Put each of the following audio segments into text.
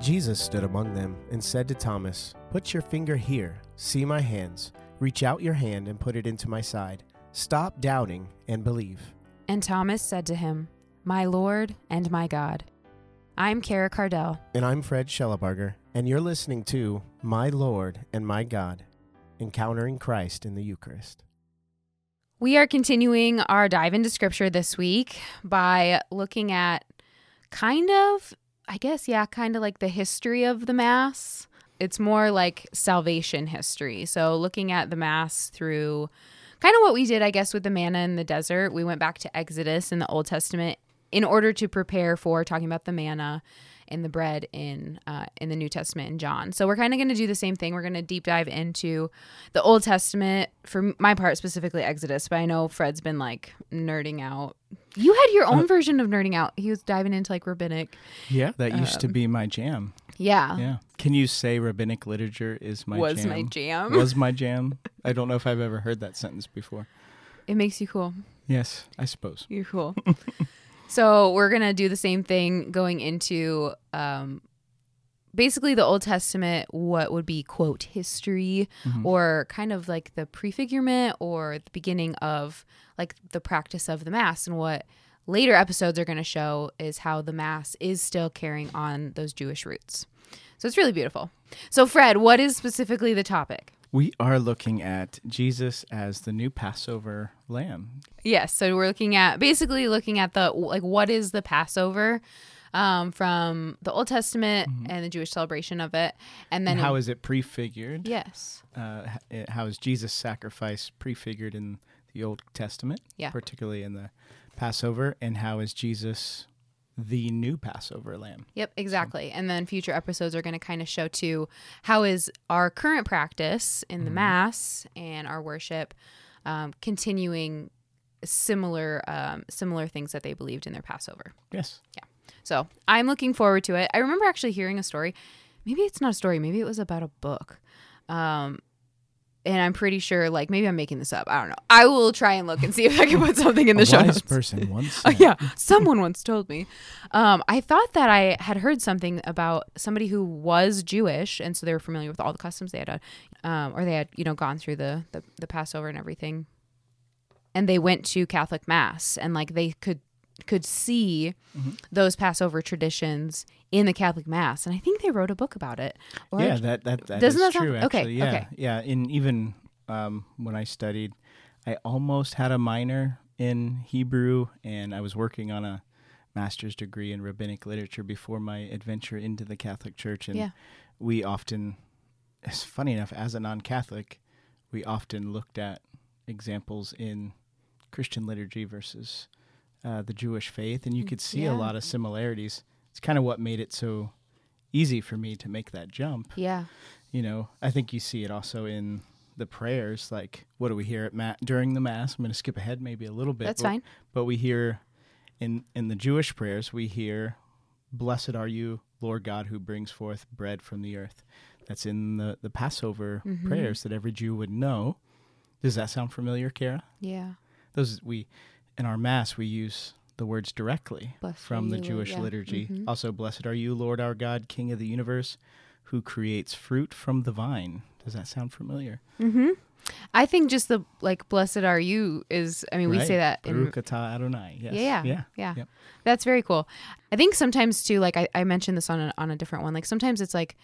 Jesus stood among them and said to Thomas, Put your finger here, see my hands. Reach out your hand and put it into my side. Stop doubting and believe. And Thomas said to him, My Lord and my God. I'm Kara Cardell. And I'm Fred Schellebarger, and you're listening to My Lord and My God Encountering Christ in the Eucharist. We are continuing our dive into scripture this week by looking at kind of, I guess, yeah, kind of like the history of the Mass. It's more like salvation history. So, looking at the Mass through kind of what we did, I guess, with the manna in the desert. We went back to Exodus in the Old Testament in order to prepare for talking about the manna and the bread in uh, in the New Testament in John. So we're kind of going to do the same thing. We're going to deep dive into the Old Testament for my part specifically Exodus, but I know Fred's been like nerding out. You had your own uh, version of nerding out. He was diving into like rabbinic. Yeah, that used um, to be my jam. Yeah. Yeah. Can you say rabbinic literature is my was jam? my jam? Was my jam? I don't know if I've ever heard that sentence before. It makes you cool. Yes, I suppose. You're cool. So we're gonna do the same thing going into um, basically the Old Testament, what would be quote history mm-hmm. or kind of like the prefigurement or the beginning of like the practice of the Mass and what later episodes are going to show is how the Mass is still carrying on those Jewish roots. So it's really beautiful. So, Fred, what is specifically the topic? We are looking at Jesus as the new Passover lamb. Yes, so we're looking at basically looking at the like what is the Passover um, from the Old Testament mm-hmm. and the Jewish celebration of it, and then and how in, is it prefigured? Yes. Uh, how is Jesus' sacrifice prefigured in the Old Testament? Yeah. Particularly in the Passover, and how is Jesus the new Passover lamb. Yep, exactly. So. And then future episodes are going to kind of show too how is our current practice in the mm-hmm. Mass and our worship um, continuing similar um, similar things that they believed in their Passover. Yes. Yeah. So I'm looking forward to it. I remember actually hearing a story. Maybe it's not a story. Maybe it was about a book. Um, and I'm pretty sure, like maybe I'm making this up. I don't know. I will try and look and see if I can put something in the a show notes. person once. oh, yeah, someone once told me. Um, I thought that I had heard something about somebody who was Jewish, and so they were familiar with all the customs they had done, um, or they had you know gone through the, the the Passover and everything, and they went to Catholic mass, and like they could could see mm-hmm. those Passover traditions in the Catholic Mass, and I think they wrote a book about it. Or yeah, that that, that doesn't that true. Sound, actually, okay, yeah, okay. yeah. And even um, when I studied, I almost had a minor in Hebrew, and I was working on a master's degree in rabbinic literature before my adventure into the Catholic Church, and yeah. we often, it's funny enough, as a non-Catholic, we often looked at examples in Christian liturgy versus uh, the Jewish faith, and you could see yeah. a lot of similarities. It's kind of what made it so easy for me to make that jump. Yeah. You know, I think you see it also in the prayers. Like, what do we hear at ma- during the mass? I'm going to skip ahead maybe a little bit. That's but, fine. But we hear in in the Jewish prayers, we hear, "Blessed are you, Lord God, who brings forth bread from the earth." That's in the the Passover mm-hmm. prayers that every Jew would know. Does that sound familiar, Kara? Yeah. Those we in our mass we use the words directly Blessed from the Jewish yeah. liturgy. Mm-hmm. Also, blessed are you, Lord our God, King of the universe, who creates fruit from the vine. Does that sound familiar? Mm-hmm. I think just the like "Blessed are you" is. I mean, right. we say that. in, Adonai. Yes. Yeah, yeah, yeah, yeah. Yep. That's very cool. I think sometimes too, like I, I mentioned this on a, on a different one. Like sometimes it's like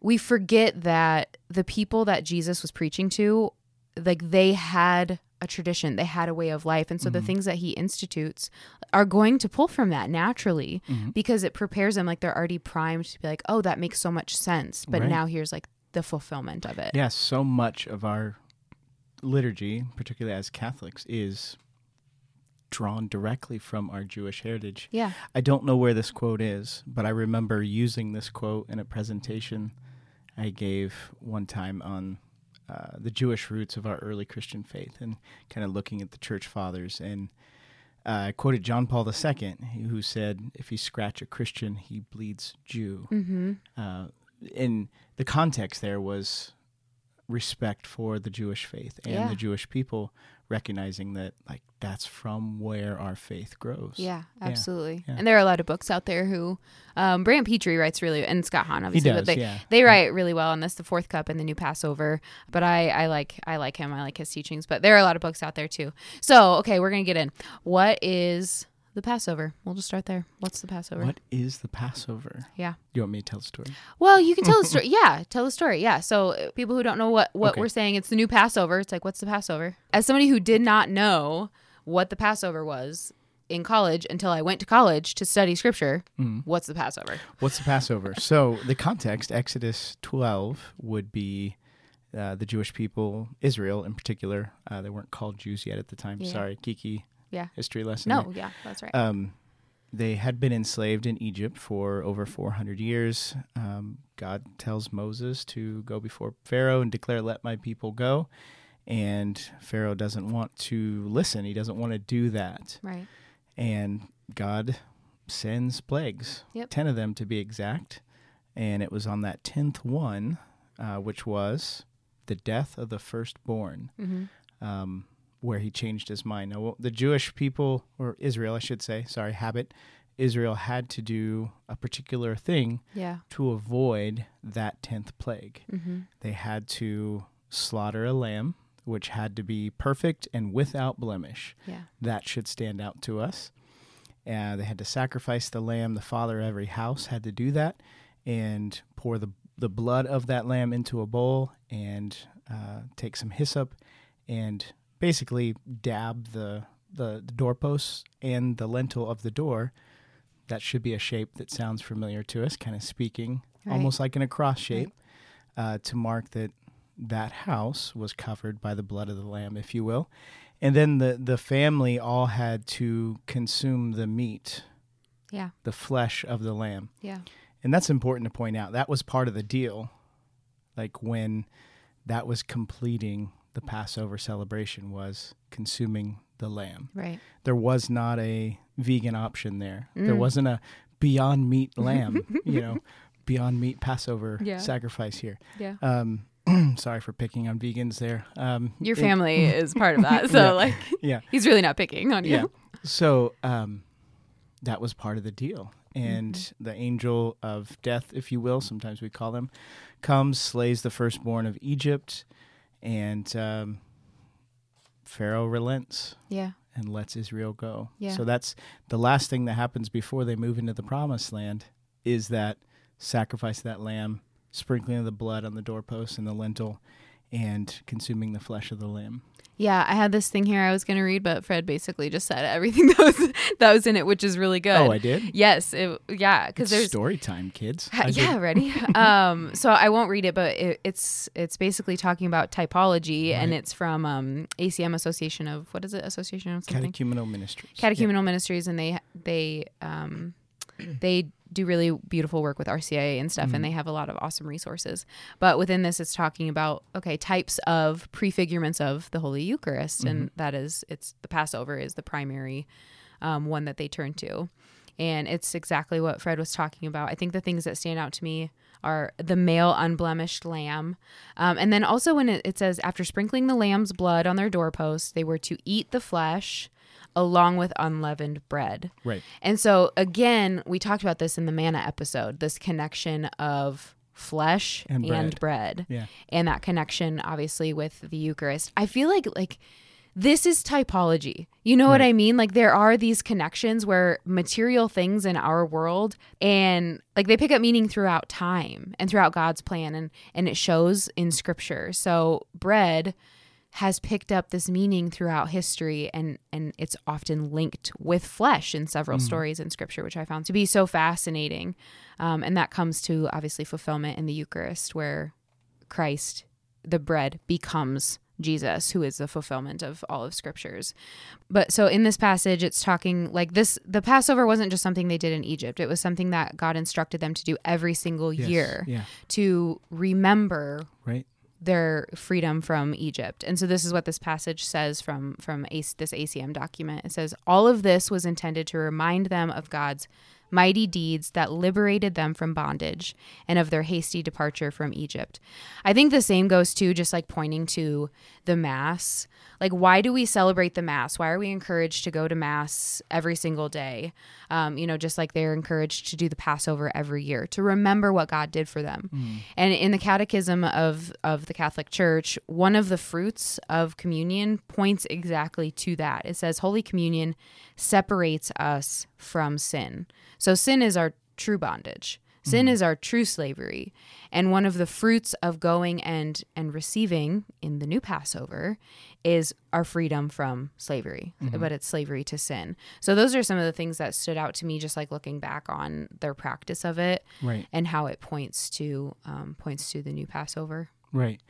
we forget that the people that Jesus was preaching to, like they had a tradition, they had a way of life. And so mm-hmm. the things that he institutes are going to pull from that naturally mm-hmm. because it prepares them like they're already primed to be like, oh, that makes so much sense. But right. now here's like the fulfillment of it. Yeah, so much of our liturgy, particularly as Catholics, is drawn directly from our Jewish heritage. Yeah. I don't know where this quote is, but I remember using this quote in a presentation I gave one time on uh, the Jewish roots of our early Christian faith and kind of looking at the church fathers. And uh, I quoted John Paul II, who said, If you scratch a Christian, he bleeds Jew. Mm-hmm. Uh, and the context there was respect for the Jewish faith and yeah. the Jewish people recognizing that like that's from where our faith grows. Yeah, absolutely. yeah. And there are a lot of books out there who, um, Brant Pitre writes really, and Scott Hahn He obviously, does, but they yeah. they write really well on this, the Fourth Cup and the New Passover. But I I like I like him. I like his teachings. But there are a lot of books out there too. So okay, we're gonna get in. What is the Passover? We'll just start there. What's the Passover? What is the Passover? Yeah. You want me to tell the story? Well, you can tell the story. Yeah, tell the story. Yeah. So uh, people who don't know what what Okay. we're saying, it's the new Passover. It's like, what's the Passover? As somebody who did not know what the Passover was in college until I went to college to study Scripture, Mm. what's the Passover? What's the Passover? so the context, Exodus 12, would be uh, the Jewish people, Israel in particular. Uh, they weren't called Jews yet at the time. Sorry, Kiki. Yeah. History lesson. No, there. yeah, that's right. Um, they had been enslaved in Egypt for over 400 years. Um, God tells Moses to go before Pharaoh and declare, Let my people go. And Pharaoh doesn't want to listen. He doesn't want to do that. right. And God sends plagues, Yep. 10 of them to be exact. And it was on that 10th one, uh, which was the death of the firstborn hmm um, where he changed his mind. Now, the Jewish people, or Israel, I should say, sorry, habit, Israel had to do a particular thing Yeah. to avoid that 10th plague. hmm They had to slaughter a lamb, which had to be perfect and without blemish. Yeah. That should stand out to us. Uh, they had to sacrifice the lamb. The father of every house had to do that and pour the, the blood of that lamb into a bowl and uh, take some hyssop and basically dab the, the, the doorposts and the lintel of the door. That should be a shape that sounds familiar to us, kind of speaking Right. almost like in a cross shape uh, to mark that that house was covered by the blood of the lamb, if you will. And then the, the family all had to consume the meat, Yeah. the flesh of the lamb. Yeah. And that's important to point out. That was part of the deal. Like when that was completing the Passover celebration was consuming the lamb. Right. There was not a vegan option there. There Mm. wasn't a beyond meat lamb, you know, beyond meat Passover Yeah. sacrifice here. Yeah. Um, sorry for picking on vegans there. Um, Your family is part of that. So Yeah. like Yeah. he's really not picking on you. Yeah. So um, that was part of the deal. And Mm-hmm. the angel of death, if you will, sometimes we call them, comes, slays the firstborn of Egypt, and um, Pharaoh relents Yeah. and lets Israel go. Yeah. So that's the last thing that happens before they move into the promised land is that sacrifice of that lamb, sprinkling of the blood on the doorpost and the lintel, and consuming the flesh of the lamb. Yeah, I had this thing here I was going to read, but Fred basically just said everything that was that was in it, which is really good. Oh, I did. yes, it, yeah, because there's story time, kids. Ha- I did- yeah, ready. um, so I won't read it, but it, it's it's basically talking about typology, and it's from um, ACM Association of what is it? Association of something. Catechumenal ministries. Catechumenal Ministries, and they they um, they do really beautiful work with RCIA and stuff, Mhm. and they have a lot of awesome resources. But within this, it's talking about okay types of prefigurements of the Holy Eucharist, and that is it's the Passover is the primary um, one that they turn to, and it's exactly what Fred was talking about. I think the things that stand out to me are the male unblemished lamb. Um, and then also when it, it says, after sprinkling the lamb's blood on their doorposts, they were to eat the flesh along with unleavened bread. Right. And so, again, we talked about this in the manna episode this connection of flesh And and, bread. bread. Yeah. And that connection, obviously, with the Eucharist. I feel like, like, this is typology. You know what I mean? Like there are these connections where material things in our world and like they pick up meaning throughout time and throughout God's plan and and it shows in scripture. So bread has picked up this meaning throughout history and and it's often linked with flesh in several stories in scripture which i found to be so fascinating um, and that comes to obviously fulfillment in the eucharist where christ the bread becomes jesus who is the fulfillment of all of scriptures but so in this passage it's talking like this the passover wasn't just something they did in egypt it was something that god instructed them to do every single Yes. year Yeah. to remember Right. Their freedom from Egypt. And so this is what this passage says from from this ACM document. It says all of this was intended to remind them of God's mighty deeds that liberated them from bondage, and of their hasty departure from Egypt. I think the same goes to just like pointing to the Mass. Like, why do we celebrate the Mass? Why are we encouraged to go to Mass every single day? Um, you know, just like they're encouraged to do the Passover every year, to remember what God did for them. Mm. And in the Catechism of, of the Catholic Church, one of the fruits of communion points exactly to that. It says, Holy Communion separates us from sin. So sin is our true bondage. Sin Mhm. is our true slavery. And one of the fruits of going and and receiving in the new Passover is our freedom from slavery, Mhm. but it's slavery to sin. So those are some of the things that stood out to me just like looking back on their practice of it Right. and how it points to um, points to the new Passover. Right.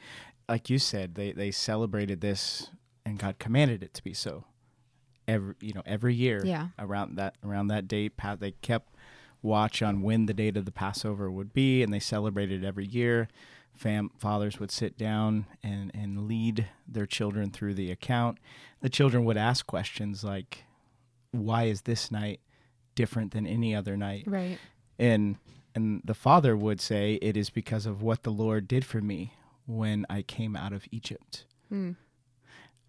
Like you said, they, they celebrated this and God commanded it to be so. Every you know, every year Yeah. around that around that date, they kept watch on when the date of the Passover would be and they celebrated every year. Fam- fathers would sit down and, and lead their children through the account. The children would ask questions like, Why is this night different than any other night? Right. and and the father would say it is because of what the lord did for me when i came out of egypt Mm.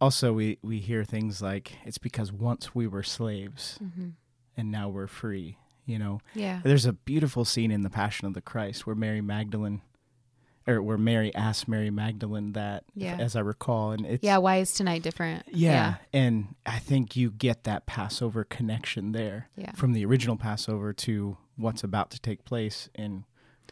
Also we we hear things like it's because once we were slaves hmm and now we're free you know Yeah. there's a beautiful scene in the passion of the christ where mary magdalene or where mary asked mary magdalene that Yeah. as i recall and it's Yeah. Why is tonight different? yeah, and I think you get that Passover connection there Yeah. from the original Passover to what's about to take place in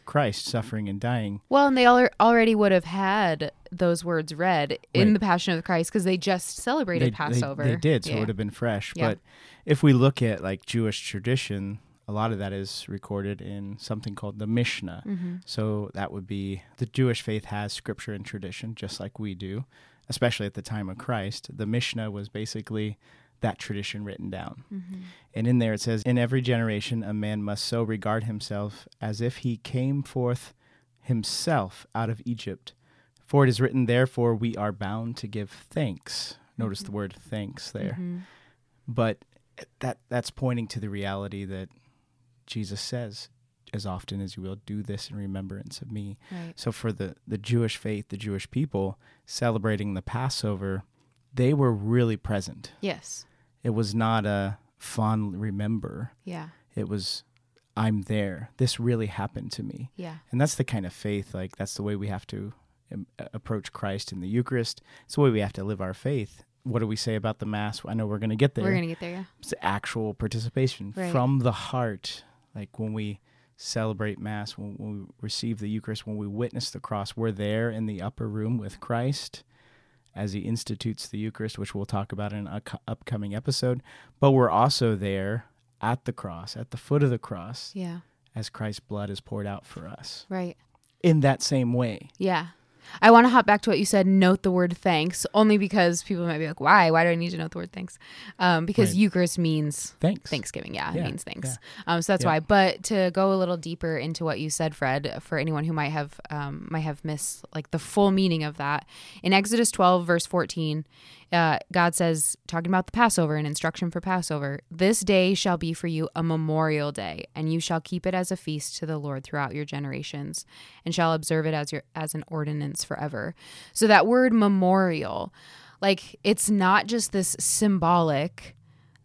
Christ suffering and dying. Well, and they al- already would have had those words read in Right. the Passion of Christ because they just celebrated They, they- Passover. They, did, so it would have been fresh. Yeah. But if we look at like Jewish tradition, a lot of that is recorded in something called the Mishnah. hmm So that would be the Jewish faith has scripture and tradition, just like we do, especially at the time of Christ. The Mishnah was basically that tradition written down. hmm And in there it says, In every generation, a man must so regard himself as if he came forth himself out of Egypt. For it is written, Therefore we are bound to give thanks. Notice the word thanks there. hmm But that that's pointing to the reality that Jesus says, As often as you will, do this in remembrance of me. Right. So for the, the Jewish faith, the Jewish people celebrating the Passover, they were really present. Yes. It was not a fond remember. Yeah. It was, I'm there. This really happened to me. Yeah. And that's the kind of faith, like, that's the way we have to um, approach Christ in the Eucharist. It's the way we have to live our faith. What do we say about the Mass? I know we're going to get there. We're gonna get there. Yeah. it's actual participation Right. from the heart. Like when we celebrate Mass, when, when we receive the Eucharist, when we witness the cross, we're there in the upper room with Christ as he institutes the Eucharist, which we'll talk about in an upcoming episode. But we're also there at the cross, at the foot of the cross, Yeah. as Christ's blood is poured out for us. Right. In that same way. Yeah. I want to hop back to what you said. Note the word thanks, only because people might be like, "Why? Why do I need to note the word thanks?" Um, because Right. Eucharist means Thanks. Thanksgiving. Yeah, Yeah, it means thanks. yeah. Um, so that's Yeah. why. But to go a little deeper into what you said, Fred, for anyone who might have um, might have missed like the full meaning of that, in Exodus 12 verse 14, uh, God says, talking about the Passover and instruction for Passover, this day shall be for you a memorial day, and you shall keep it as a feast to the Lord throughout your generations, and shall observe it as your as an ordinance forever. So that word memorial, like it's not just this symbolic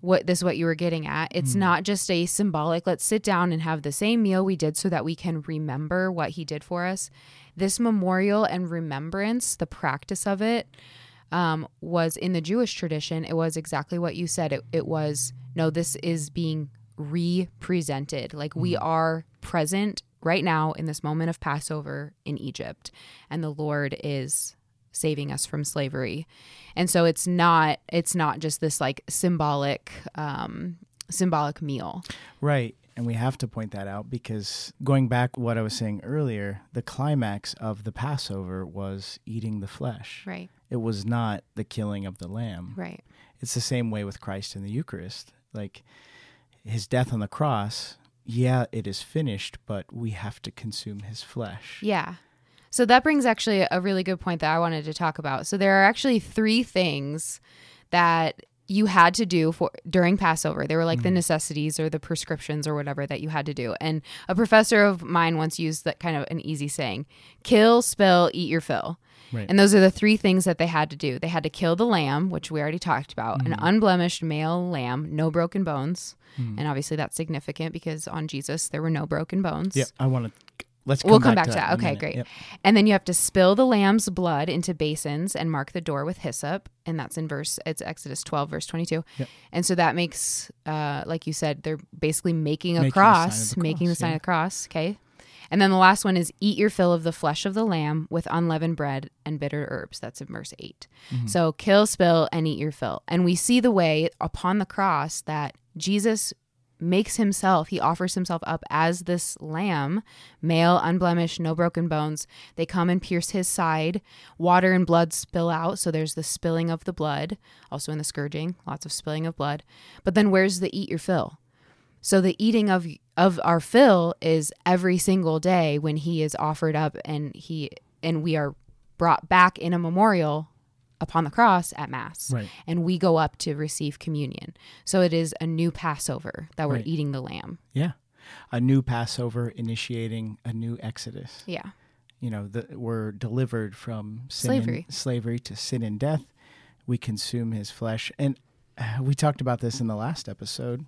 what this what you were getting at. It's not just a symbolic, let's sit down and have the same meal we did so that we can remember what he did for us. This memorial and remembrance, the practice of it, um, was in the Jewish tradition, it was exactly what you said. It, it was, no, this is being represented. Like we are present right now in this moment of Passover in Egypt, and the Lord is saving us from slavery. And so it's not it's not just this like symbolic um symbolic meal. Right. And we have to point that out because going back what I was saying earlier, the climax of the Passover was eating the flesh. Right. It was not the killing of the lamb. Right. It's the same way with Christ in the Eucharist. Like his death on the cross, yeah, it is finished, but we have to consume his flesh. Yeah. So that brings actually a really good point that I wanted to talk about. So there are actually three things that you had to do for during Passover. They were like the mm. necessities or the prescriptions or whatever that you had to do. And a professor of mine once used that kind of an easy saying: kill, spill, eat your fill. Right. And those are the three things that they had to do. They had to kill the lamb, which we already talked about, an unblemished male lamb, no broken bones. And obviously that's significant because on Jesus there were no broken bones. Yeah, I want to. Let's. Come We'll come back to in that. Okay, great. Yep. And then you have to spill the lamb's blood into basins and mark the door with hyssop. And that's in verse, it's Exodus 12, verse 22. Yep. And so that makes, uh, like you said, they're basically making a Making the cross, making the sign yeah. of the cross. Okay. And then the last one is eat your fill of the flesh of the lamb with unleavened bread and bitter herbs. That's in verse 8. Mm-hmm. So kill, spill, and eat your fill. And we see the way upon the cross that Jesus makes himself, he offers himself up as this lamb, male, unblemished, no broken bones. They come and pierce his side. Water and blood spill out. So there's the spilling of the blood, also in the scourging, lots of spilling of blood. But then where's the eat your fill? So the eating of of our fill is every single day when he is offered up and he and we are brought back in a memorial upon the cross at mass. Right. And we go up to receive communion. So it is a new Passover that we're Right. eating the lamb. Yeah. A new Passover initiating a new Exodus. Yeah. You know, the, we're delivered from sin Slavery. and, slavery to sin and death. We consume his flesh. And uh, we talked about this in the last episode,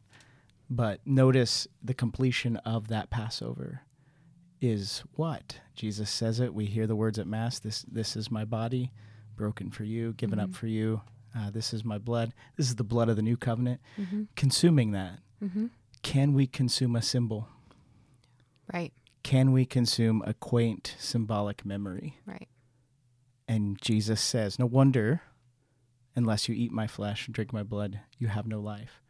but notice the completion of that Passover is what? Jesus says it. We hear the words at Mass this, this is my body broken for you, given up mm-hmm. for you. Uh, this is my blood. This is the blood of the new covenant. Mm-hmm. Consuming that. Mm-hmm. Can we consume a symbol? Right. Can we consume a quaint symbolic memory? Right. And Jesus says, No wonder, unless you eat my flesh and drink my blood, you have no life.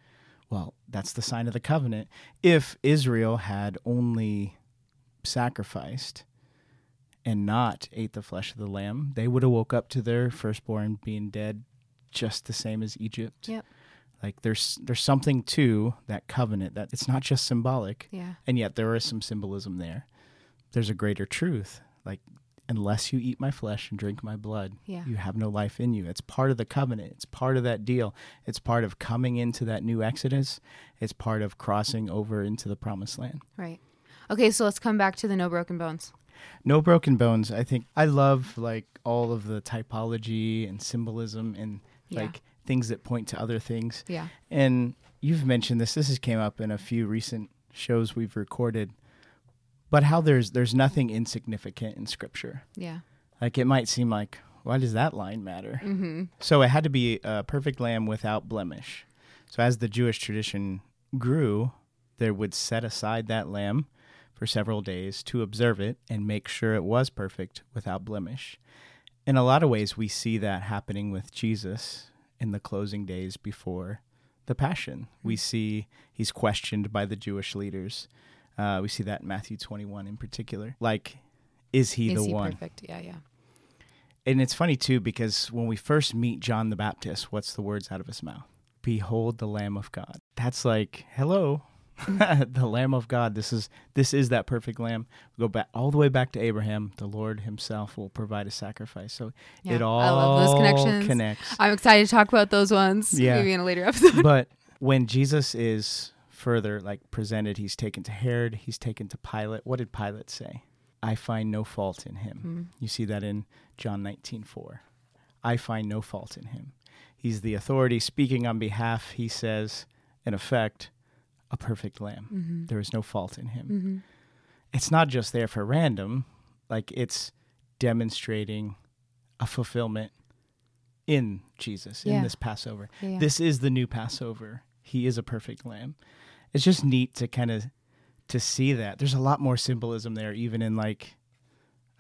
Well, that's the sign of the covenant. If Israel had only sacrificed and not ate the flesh of the lamb, they would have woke up to their firstborn being dead just the same as Egypt. Yep. Like there's there's something to that covenant that it's not just symbolic Yeah. and yet there is some symbolism there. There's a greater truth. Like, unless you eat my flesh and drink my blood, Yeah. you have no life in you. It's part of the covenant. It's part of that deal. It's part of coming into that new Exodus. It's part of crossing over into the promised land. Right. Okay, so let's come back to the no broken bones. No broken bones. I think I love like all of the typology and symbolism and Yeah. like things that point to other things. Yeah. And you've mentioned this. This has came up in a few recent shows we've recorded. But how there's there's nothing insignificant in scripture. Yeah. Like it might seem like why does that line matter? Mm-hmm. So it had to be a perfect lamb without blemish. So as the Jewish tradition grew, they would set aside that lamb for several days to observe it and make sure it was perfect without blemish. In a lot of ways, we see that happening with Jesus in the closing days before the Passion. We see he's questioned by the Jewish leaders. Uh, we see that in Matthew 21 in particular. Like, is he Is the he one? perfect? Yeah, yeah. And it's funny too because when we first meet John the Baptist, what's the words out of his mouth? Behold the Lamb of God. That's like, hello, the Lamb of God. This is this is that perfect Lamb. We go back all the way back to Abraham. The Lord Himself will provide a sacrifice. So Yeah, it all I love those connections. connects. I'm excited to talk about those ones. Yeah. Maybe in a later episode. but when Jesus is further like presented, he's taken to Herod, he's taken to Pilate. What did Pilate say? I find no fault in him. You see that in John 19:4. I find no fault in him. He's the authority speaking on behalf. He says, in effect, a perfect lamb. There is no fault in him. Mm-hmm. It's not just there for random, like it's demonstrating a fulfillment in Jesus Yeah. in this Passover. Yeah. This is the new Passover. He is a perfect lamb. It's just neat to kind of to see that. There's a lot more symbolism there, even in like,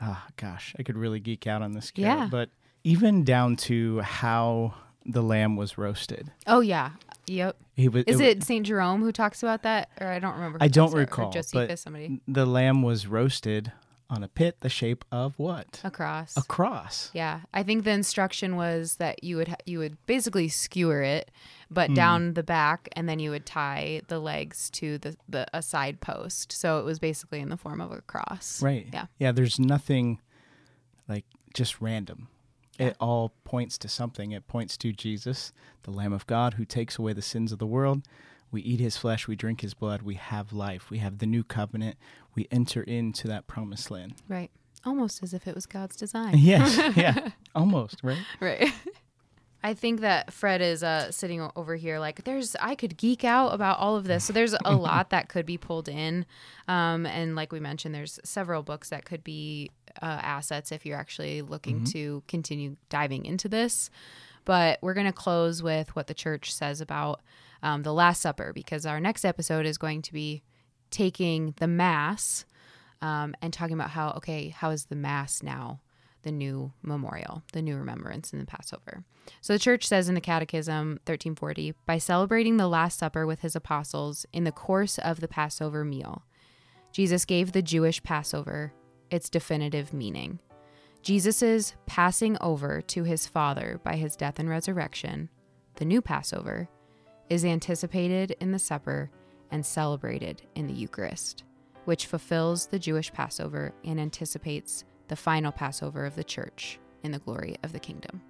ah, gosh, I could really geek out on this. Yeah. but even down to how the lamb was roasted. Oh yeah. Yep. He was. Is wa- it Saint Jerome who talks about that, or I don't remember? I don't about it, recall, Josephus, somebody the lamb was roasted on a pit the shape of what? A cross. A cross. Yeah, I think the instruction was that you would ha- you would basically skewer it, but Hmm. down the back, and then you would tie the legs to the, the a side post. So it was basically in the form of a cross. Right. Yeah. Yeah. There's nothing like just random. Yeah. It all points to something. It points to Jesus, the Lamb of God who takes away the sins of the world. We eat his flesh, we drink his blood, we have life. We have the new covenant. We enter into that promised land. Right. Almost as if it was God's design. yes, yeah. Almost, right? Right. I think that Fred is uh, sitting over here like there's I could geek out about all of this. So there's a lot that could be pulled in, um, and like we mentioned, there's several books that could be uh, assets if you're actually looking to continue diving into this. But we're gonna close with what the church says about um, the Last Supper because our next episode is going to be taking the Mass um, and talking about how okay how is the Mass now the new memorial, the new remembrance in the Passover. So the church says in the Catechism 1340 by celebrating the Last Supper with his apostles in the course of the Passover meal, Jesus gave the Jewish Passover its definitive meaning. Jesus' passing over to his Father by his death and resurrection, the new Passover, is anticipated in the supper and celebrated in the Eucharist, which fulfills the Jewish Passover and anticipates the final Passover of the church in the glory of the kingdom.